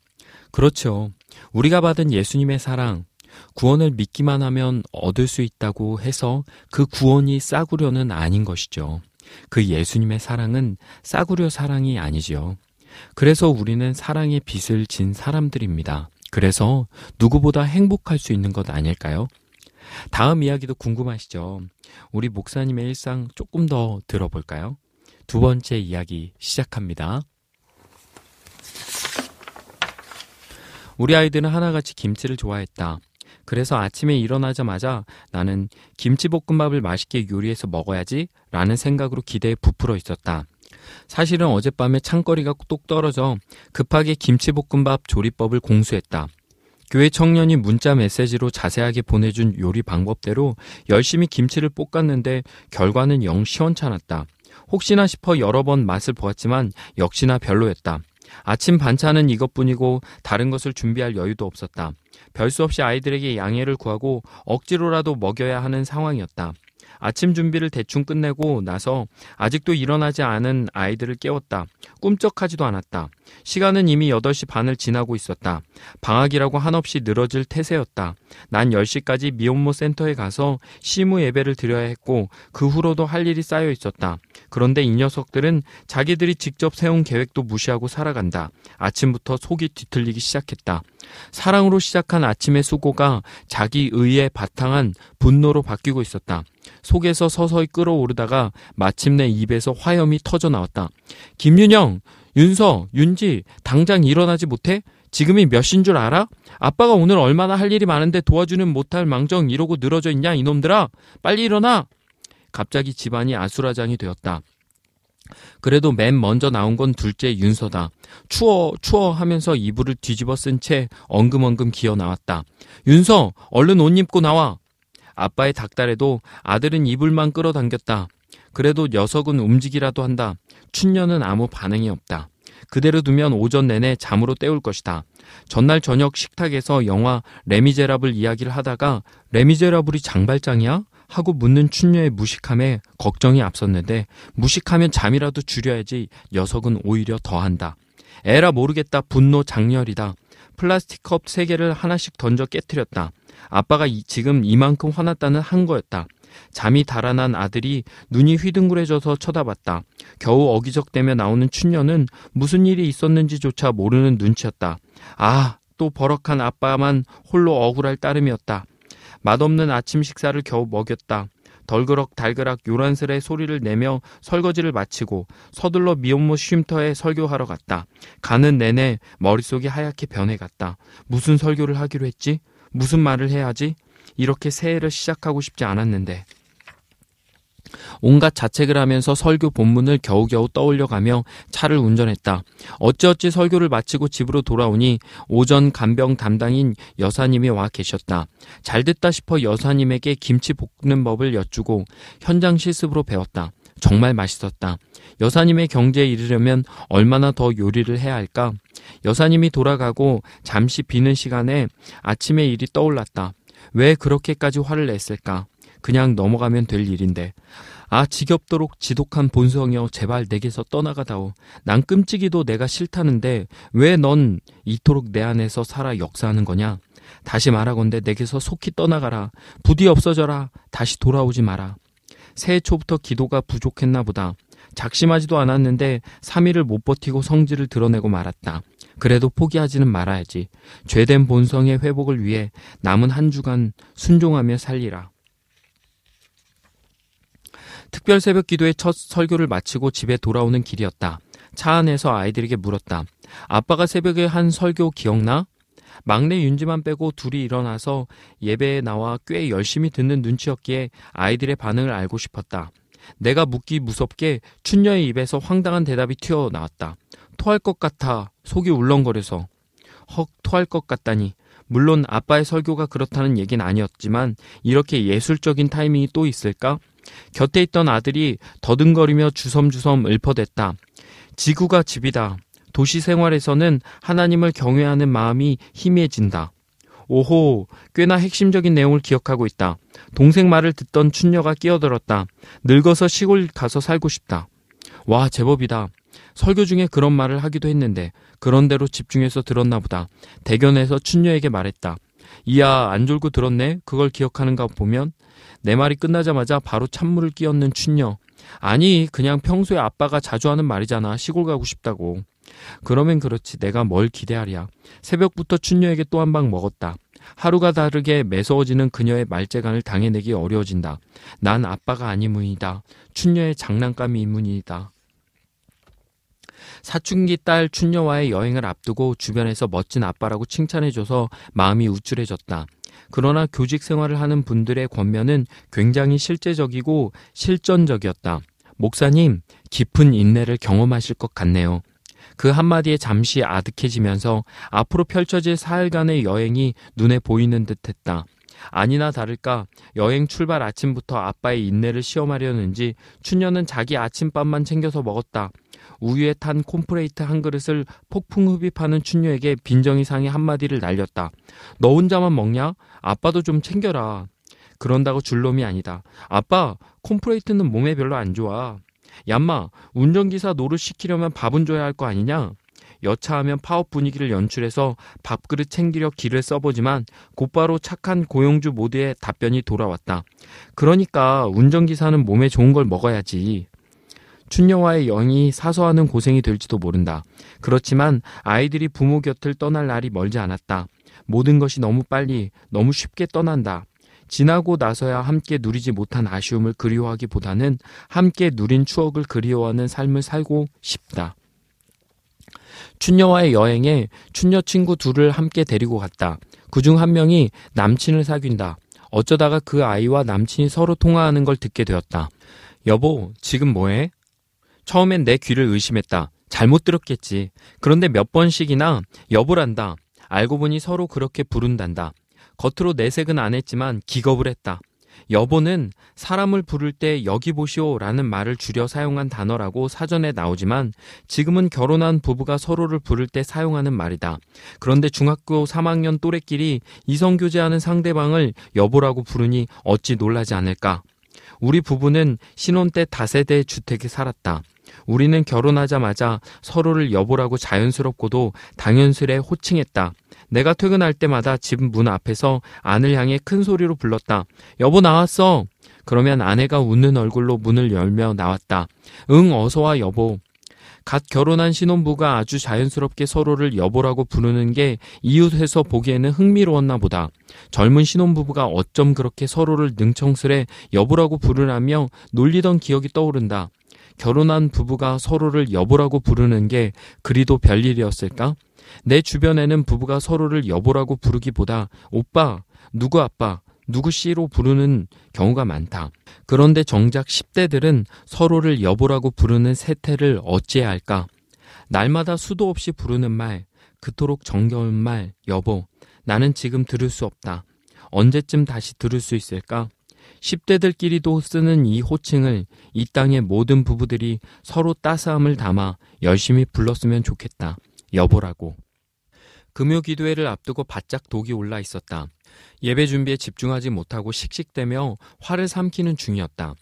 Speaker 1: 그렇죠. 우리가 받은 예수님의 사랑, 구원을 믿기만 하면 얻을 수 있다고 해서 그 구원이 싸구려는 아닌 것이죠. 그 예수님의 사랑은 싸구려 사랑이 아니지요. 그래서 우리는 사랑의 빚을 진 사람들입니다. 그래서 누구보다 행복할 수 있는 것 아닐까요? 다음 이야기도 궁금하시죠? 우리 목사님의 일상 조금 더 들어볼까요? 두 번째 이야기 시작합니다. 우리 아이들은 하나같이 김치를 좋아했다. 그래서 아침에 일어나자마자 나는 김치볶음밥을 맛있게 요리해서 먹어야지 라는 생각으로 기대에 부풀어 있었다. 사실은 어젯밤에 창거리가 뚝 떨어져 급하게 김치볶음밥 조리법을 공수했다. 교회 청년이 문자 메시지로 자세하게 보내준 요리 방법대로 열심히 김치를 볶았는데 결과는 영 시원찮았다. 혹시나 싶어 여러 번 맛을 보았지만 역시나 별로였다. 아침 반찬은 이것뿐이고 다른 것을 준비할 여유도 없었다. 별 수 없이 아이들에게 양해를 구하고 억지로라도 먹여야 하는 상황이었다. 아침 준비를 대충 끝내고 나서 아직도 일어나지 않은 아이들을 깨웠다. 꿈쩍하지도 않았다. 시간은 이미 8시 반을 지나고 있었다. 방학이라고 한없이 늘어질 태세였다. 난 10시까지 미혼모 센터에 가서 시무 예배를 드려야 했고 그 후로도 할 일이 쌓여 있었다. 그런데 이 녀석들은 자기들이 직접 세운 계획도 무시하고 살아간다. 아침부터 속이 뒤틀리기 시작했다. 사랑으로 시작한 아침의 수고가 자기 의에 바탕한 분노로 바뀌고 있었다. 속에서 서서히 끓어오르다가 마침내 입에서 화염이 터져 나왔다. 김윤영, 윤서, 윤지, 당장 일어나지 못해? 지금이 몇신줄 알아? 아빠가 오늘 얼마나 할 일이 많은데 도와주는 못할 망정 이러고 늘어져 있냐 이놈들아! 빨리 일어나! 갑자기 집안이 아수라장이 되었다. 그래도 맨 먼저 나온 건 둘째 윤서다. 추워, 추워 하면서 이불을 뒤집어 쓴 채 엉금엉금 기어 나왔다. 윤서, 얼른 옷 입고 나와! 아빠의 닭달에도 아들은 이불만 끌어당겼다. 그래도 녀석은 움직이라도 한다. 춘녀는 아무 반응이 없다. 그대로 두면 오전 내내 잠으로 때울 것이다. 전날 저녁 식탁에서 영화 레미제라블 이야기를 하다가 레미제라블이 장발장이야? 하고 묻는 춘녀의 무식함에 걱정이 앞섰는데 무식하면 잠이라도 줄여야지 녀석은 오히려 더한다. 에라 모르겠다 분노 장렬이다. 플라스틱 컵 세 개를 하나씩 던져 깨뜨렸다. 아빠가 이, 지금 이만큼 화났다는 한 거였다. 잠이 달아난 아들이 눈이 휘둥그레져서 쳐다봤다. 겨우 어기적대며 나오는 춘녀는 무슨 일이 있었는지조차 모르는 눈치였다. 아, 또 버럭한 아빠만 홀로 억울할 따름이었다. 맛없는 아침 식사를 겨우 먹였다. 덜그럭 달그락 요란스레 소리를 내며 설거지를 마치고 서둘러 미혼모 쉼터에 설교하러 갔다. 가는 내내 머릿속이 하얗게 변해갔다. 무슨 설교를 하기로 했지? 무슨 말을 해야지? 이렇게 새해를 시작하고 싶지 않았는데. 온갖 자책을 하면서 설교 본문을 겨우겨우 떠올려가며 차를 운전했다. 어찌어찌 설교를 마치고 집으로 돌아오니 오전 간병 담당인 여사님이 와 계셨다. 잘 됐다 싶어 여사님에게 김치 볶는 법을 여쭈고 현장 실습으로 배웠다. 정말 맛있었다. 여사님의 경제에 이르려면 얼마나 더 요리를 해야 할까? 여사님이 돌아가고 잠시 비는 시간에 아침의 일이 떠올랐다. 왜 그렇게까지 화를 냈을까? 그냥 넘어가면 될 일인데. 아, 지겹도록 지독한 본성이여, 제발 내게서 떠나가다오. 난 끔찍이도 내가 싫다는데, 왜 넌 이토록 내 안에서 살아 역사하는 거냐? 다시 말하건대 내게서 속히 떠나가라. 부디 없어져라. 다시 돌아오지 마라. 새해 초부터 기도가 부족했나 보다. 작심하지도 않았는데 3일을 못 버티고 성질을 드러내고 말았다. 그래도 포기하지는 말아야지. 죄된 본성의 회복을 위해 남은 한 주간 순종하며 살리라. 특별 새벽 기도의 첫 설교를 마치고 집에 돌아오는 길이었다. 차 안에서 아이들에게 물었다. 아빠가 새벽에 한 설교 기억나? 막내 윤지만 빼고 둘이 일어나서 예배에 나와 꽤 열심히 듣는 눈치였기에 아이들의 반응을 알고 싶었다. 내가 묻기 무섭게 춘녀의 입에서 황당한 대답이 튀어나왔다. 토할 것 같아 속이 울렁거려서 헉 토할 것 같다니 물론 아빠의 설교가 그렇다는 얘기는 아니었지만 이렇게 예술적인 타이밍이 또 있을까? 곁에 있던 아들이 더듬거리며 주섬주섬 읊어댔다. 지구가 집이다. 도시 생활에서는 하나님을 경외하는 마음이 희미해진다. 오호, 꽤나 핵심적인 내용을 기억하고 있다. 동생 말을 듣던 춘녀가 끼어들었다. 늙어서 시골 가서 살고 싶다. 와, 제법이다. 설교 중에 그런 말을 하기도 했는데 그런대로 집중해서 들었나 보다. 대견해서 춘녀에게 말했다. 이야 안 졸고 들었네. 그걸 기억하는가 보면 내 말이 끝나자마자 바로 찬물을 끼얹는 춘녀. 아니 그냥 평소에 아빠가 자주 하는 말이잖아. 시골 가고 싶다고. 그러면 그렇지 내가 뭘 기대하랴. 새벽부터 춘녀에게 또 한 방 먹었다. 하루가 다르게 매서워지는 그녀의 말재간을 당해내기 어려워진다. 난 아빠가 아니문이다. 춘녀의 장난감이 이문이다. 사춘기 딸 춘녀와의 여행을 앞두고 주변에서 멋진 아빠라고 칭찬해줘서 마음이 우쭐해졌다. 그러나 교직 생활을 하는 분들의 권면은 굉장히 실제적이고 실전적이었다. 목사님, 깊은 인내를 경험하실 것 같네요. 그 한마디에 잠시 아득해지면서 앞으로 펼쳐질 사흘간의 여행이 눈에 보이는 듯 했다. 아니나 다를까 여행 출발 아침부터 아빠의 인내를 시험하려는지 춘녀는 자기 아침밥만 챙겨서 먹었다. 우유에 탄 콘플레이크 한 그릇을 폭풍 흡입하는 춘녀에게 빈정이 상해 한마디를 날렸다. 너 혼자만 먹냐? 아빠도 좀 챙겨라. 그런다고 줄 놈이 아니다. 아빠, 콘플레이크는 몸에 별로 안 좋아. 얌마, 운전기사 노릇 시키려면 밥은 줘야 할 거 아니냐? 여차하면 파업 분위기를 연출해서 밥그릇 챙기려 기를 써보지만 곧바로 착한 고용주 모드의 답변이 돌아왔다. 그러니까 운전기사는 몸에 좋은 걸 먹어야지. 춘녀와의 영이 사소하는 고생이 될지도 모른다. 그렇지만 아이들이 부모 곁을 떠날 날이 멀지 않았다. 모든 것이 너무 빨리, 너무 쉽게 떠난다. 지나고 나서야 함께 누리지 못한 아쉬움을 그리워하기보다는 함께 누린 추억을 그리워하는 삶을 살고 싶다. 춘녀와의 여행에 춘녀 친구 둘을 함께 데리고 갔다. 그중 한 명이 남친을 사귄다. 어쩌다가 그 아이와 남친이 서로 통화하는 걸 듣게 되었다. 여보, 지금 뭐해? 처음엔 내 귀를 의심했다. 잘못 들었겠지. 그런데 몇 번씩이나 여보란다. 알고 보니 서로 그렇게 부른단다. 겉으로 내색은 안 했지만 기겁을 했다. 여보는 사람을 부를 때 여기 보시오 라는 말을 줄여 사용한 단어라고 사전에 나오지만 지금은 결혼한 부부가 서로를 부를 때 사용하는 말이다. 그런데 중학교 3학년 또래끼리 이성교제하는 상대방을 여보라고 부르니 어찌 놀라지 않을까? 우리 부부는 신혼 때 다세대 주택에 살았다. 우리는 결혼하자마자 서로를 여보라고 자연스럽고도 당연스레 호칭했다. 내가 퇴근할 때마다 집 문 앞에서 아내를 향해 큰 소리로 불렀다. 여보 나왔어. 그러면 아내가 웃는 얼굴로 문을 열며 나왔다. 응, 어서와 여보. 갓 결혼한 신혼부가 아주 자연스럽게 서로를 여보라고 부르는 게 이웃에서 보기에는 흥미로웠나 보다. 젊은 신혼부부가 어쩜 그렇게 서로를 능청스레 여보라고 부르라며 놀리던 기억이 떠오른다. 결혼한 부부가 서로를 여보라고 부르는 게 그리도 별일이었을까? 내 주변에는 부부가 서로를 여보라고 부르기보다 오빠, 누구 아빠, 누구 씨로 부르는 경우가 많다. 그런데 정작 10대들은 서로를 여보라고 부르는 세태를 어찌해야 할까? 날마다 수도 없이 부르는 말, 그토록 정겨운 말, 여보, 나는 지금 들을 수 없다. 언제쯤 다시 들을 수 있을까? 10대들끼리도 쓰는 이 호칭을 이 땅의 모든 부부들이 서로 따스함을 담아 열심히 불렀으면 좋겠다. 여보라고. 금요 기도회를 앞두고 바짝 독이 올라 있었다. 예배 준비에 집중하지 못하고 씩씩대며 화를 삼키는 중이었다.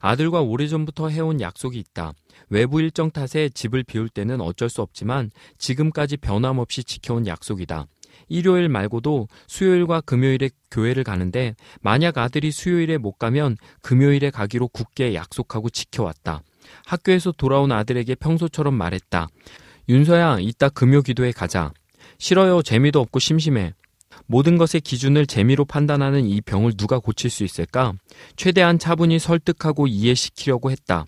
Speaker 1: 아들과 오래전부터 해온 약속이 있다. 외부 일정 탓에 집을 비울 때는 어쩔 수 없지만 지금까지 변함없이 지켜온 약속이다. 일요일 말고도 수요일과 금요일에 교회를 가는데 만약 아들이 수요일에 못 가면 금요일에 가기로 굳게 약속하고 지켜왔다. 학교에서 돌아온 아들에게 평소처럼 말했다. 윤서야, 이따 금요 기도에 가자. 싫어요. 재미도 없고 심심해. 모든 것의 기준을 재미로 판단하는 이 병을 누가 고칠 수 있을까? 최대한 차분히 설득하고 이해시키려고 했다.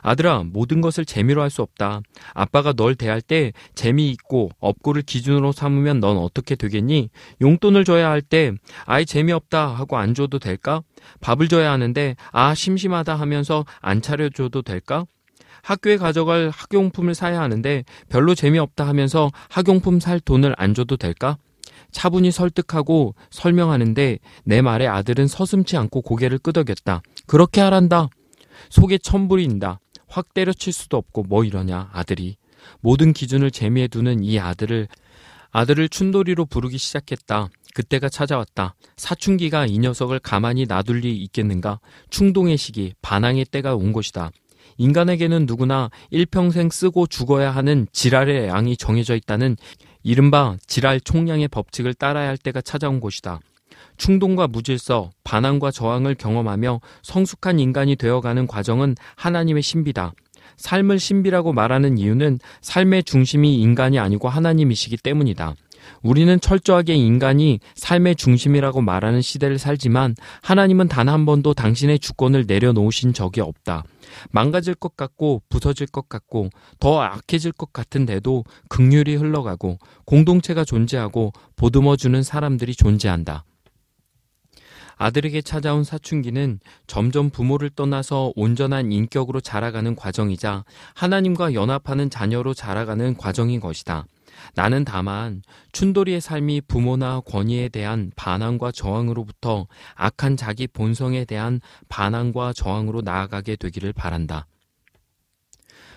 Speaker 1: 아들아, 모든 것을 재미로 할 수 없다. 아빠가 널 대할 때 재미있고 업고를 기준으로 삼으면 넌 어떻게 되겠니? 용돈을 줘야 할 때 아이 재미없다 하고 안 줘도 될까? 밥을 줘야 하는데 아 심심하다 하면서 안 차려줘도 될까? 학교에 가져갈 학용품을 사야 하는데 별로 재미없다 하면서 학용품 살 돈을 안 줘도 될까? 차분히 설득하고 설명하는데 내 말에 아들은 서슴치 않고 고개를 끄덕였다. 그렇게 하란다. 속에 천불이 인다. 확 때려칠 수도 없고 뭐 이러냐 아들이. 모든 기준을 재미에 두는 이 아들을 아들을 춘돌이로 부르기 시작했다. 그때가 찾아왔다. 사춘기가 이 녀석을 가만히 놔둘 리 있겠는가? 충동의 시기, 반항의 때가 온 것이다. 인간에게는 누구나 일평생 쓰고 죽어야 하는 지랄의 양이 정해져 있다는 이른바 지랄 총량의 법칙을 따라야 할 때가 찾아온 것이다. 충동과 무질서, 반항과 저항을 경험하며 성숙한 인간이 되어가는 과정은 하나님의 신비다. 삶을 신비라고 말하는 이유는 삶의 중심이 인간이 아니고 하나님이시기 때문이다. 우리는 철저하게 인간이 삶의 중심이라고 말하는 시대를 살지만 하나님은 단 한 번도 당신의 주권을 내려놓으신 적이 없다. 망가질 것 같고 부서질 것 같고 더 악해질 것 같은데도 극률이 흘러가고 공동체가 존재하고 보듬어주는 사람들이 존재한다. 아들에게 찾아온 사춘기는 점점 부모를 떠나서 온전한 인격으로 자라가는 과정이자 하나님과 연합하는 자녀로 자라가는 과정인 것이다. 나는 다만 춘돌이의 삶이 부모나 권위에 대한 반항과 저항으로부터 악한 자기 본성에 대한 반항과 저항으로 나아가게 되기를 바란다.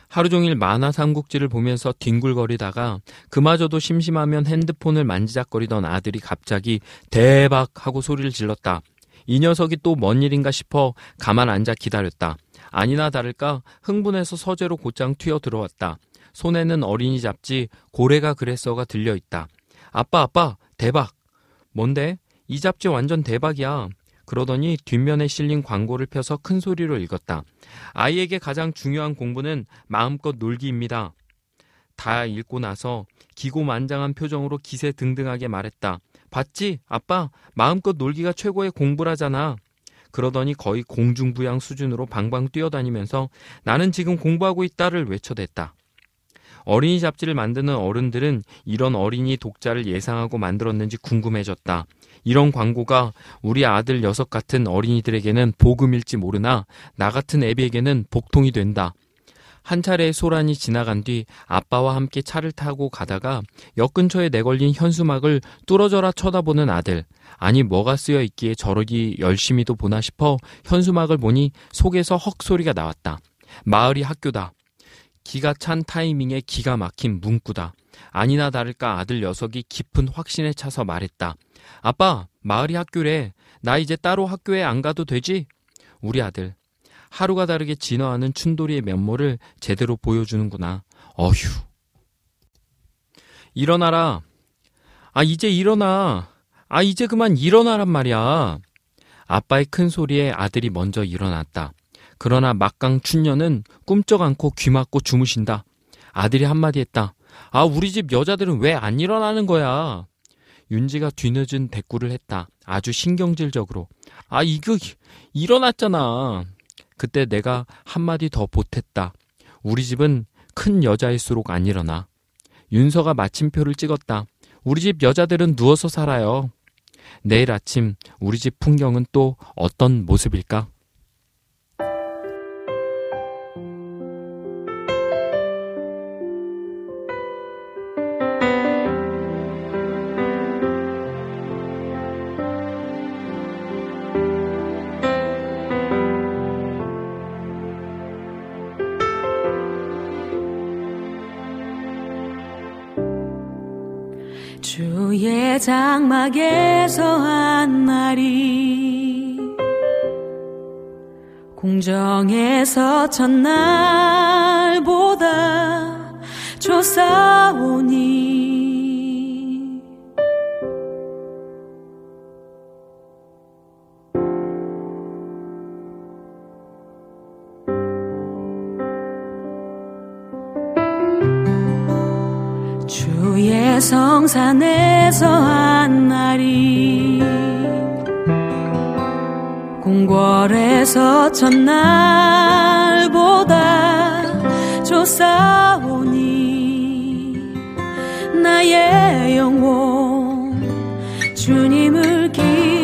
Speaker 1: 하루 종일 만화 삼국지를 보면서 뒹굴거리다가 그마저도 심심하면 핸드폰을 만지작거리던 아들이 갑자기 대박 하고 소리를 질렀다. 이 녀석이 또 뭔 일인가 싶어 가만 앉아 기다렸다. 아니나 다를까 흥분해서 서재로 곧장 튀어 들어왔다. 손에는 어린이 잡지 고래가 그랬어가 들려 있다. 아빠 아빠 대박. 뭔데? 이 잡지 완전 대박이야. 그러더니 뒷면에 실린 광고를 펴서 큰 소리로 읽었다. 아이에게 가장 중요한 공부는 마음껏 놀기입니다. 다 읽고 나서 기고만장한 표정으로 기세 등등하게 말했다. 봤지? 아빠, 마음껏 놀기가 최고의 공부라잖아. 그러더니 거의 공중부양 수준으로 방방 뛰어다니면서 나는 지금 공부하고 있다를 외쳐댔다. 어린이 잡지를 만드는 어른들은 이런 어린이 독자를 예상하고 만들었는지 궁금해졌다. 이런 광고가 우리 아들 녀석 같은 어린이들에게는 복음일지 모르나 나 같은 애비에게는 복통이 된다. 한 차례 소란이 지나간 뒤 아빠와 함께 차를 타고 가다가 역 근처에 내걸린 현수막을 뚫어져라 쳐다보는 아들. 아니 뭐가 쓰여 있기에 저러기 열심히도 보나 싶어 현수막을 보니 속에서 헉 소리가 나왔다. 마을이 학교다. 기가 찬 타이밍에 기가 막힌 문구다. 아니나 다를까 아들 녀석이 깊은 확신에 차서 말했다. 아빠, 마을이 학교래. 나 이제 따로 학교에 안 가도 되지? 우리 아들. 하루가 다르게 진화하는 춘돌이의 면모를 제대로 보여주는구나. 어휴. 일어나라. 아, 이제 일어나. 아, 이제 그만 일어나란 말이야. 아빠의 큰 소리에 아들이 먼저 일어났다. 그러나 막강 춘녀는 꿈쩍 않고 귀 막고 주무신다. 아들이 한마디 했다. 아, 우리 집 여자들은 왜 안 일어나는 거야? 윤지가 뒤늦은 대꾸를 했다. 아주 신경질적으로. 아, 이거, 일어났잖아. 그때 내가 한마디 더 보탰다. 우리 집은 큰 여자일수록 안 일어나. 윤서가 마침표를 찍었다. 우리 집 여자들은 누워서 살아요. 내일 아침 우리 집 풍경은 또 어떤 모습일까?
Speaker 2: 장막에서 한 날이 공정에서 첫날보다 좋사오니 성산에 서한한 날이 궁궐에서 첫날보다 좋사오니 나의 영혼 주님을 산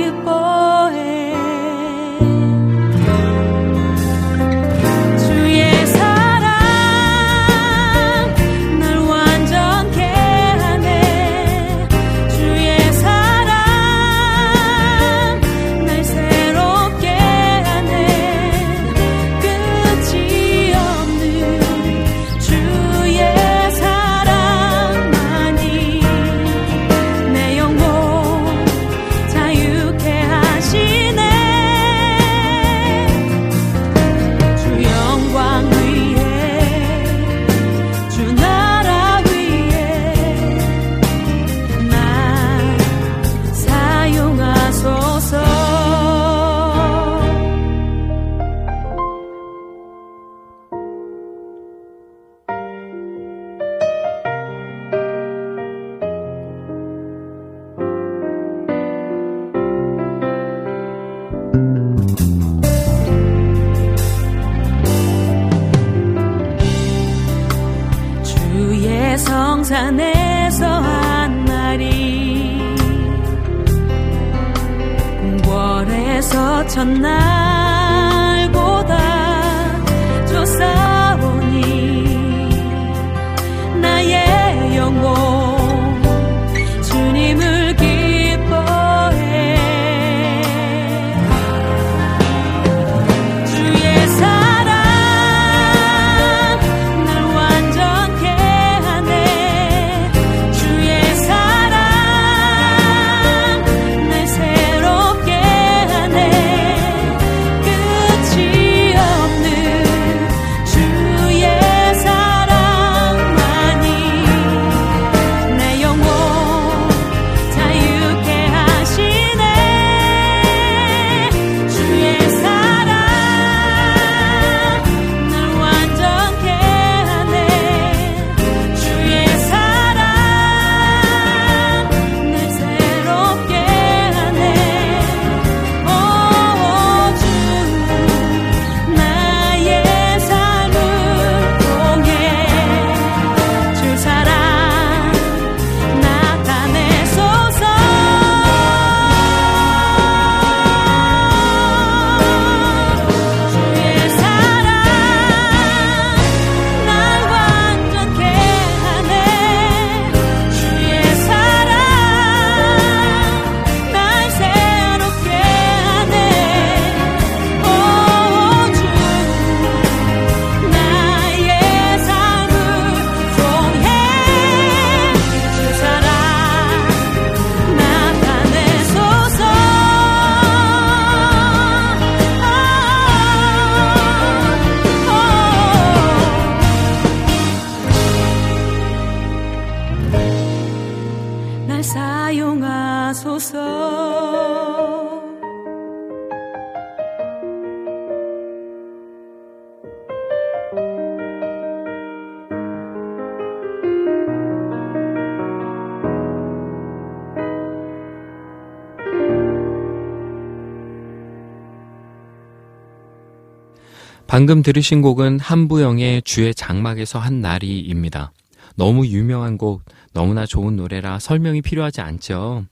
Speaker 1: 방금 들으신 곡은 한부영의 주의 장막에서 한 날이입니다. 너무 유명한 곡, 너무나 좋은 노래라 설명이 필요하지 않죠.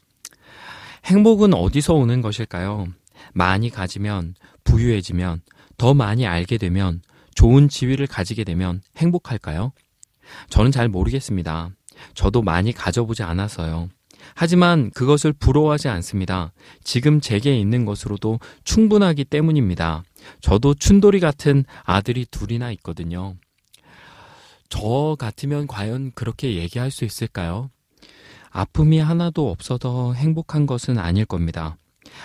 Speaker 1: 행복은 어디서 오는 것일까요? 많이 가지면, 부유해지면, 더 많이 알게 되면, 좋은 지위를 가지게 되면 행복할까요? 저는 잘 모르겠습니다. 저도 많이 가져보지 않아서요. 하지만 그것을 부러워하지 않습니다. 지금 제게 있는 것으로도 충분하기 때문입니다. 저도 춘돌이 같은 아들이 둘이나 있거든요. 저 같으면 과연 그렇게 얘기할 수 있을까요? 아픔이 하나도 없어서 행복한 것은 아닐 겁니다.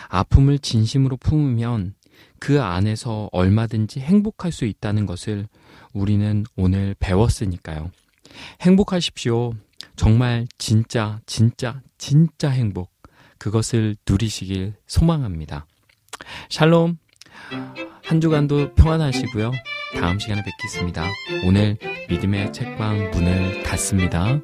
Speaker 1: 아픔을 진심으로 품으면 그 안에서 얼마든지 행복할 수 있다는 것을 우리는 오늘 배웠으니까요. 행복하십시오. 정말 진짜, 진짜, 진짜 행복. 그것을 누리시길 소망합니다. 샬롬. 한 주간도 평안하시고요. 다음 시간에 뵙겠습니다. 오늘 믿음의 책방 문을 닫습니다.